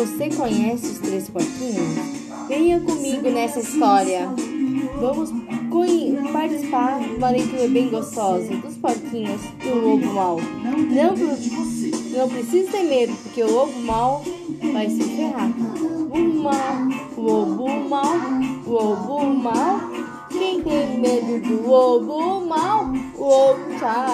Você conhece os três porquinhos? Venha comigo nessa história. Vamos participar de uma leitura bem gostosa dos porquinhos e o lobo mal. Não, não precisa ter medo, porque o lobo mal vai se ferrar. Uma, lobo mal, lobo mal. Quem tem medo do lobo mal, lobo tchau.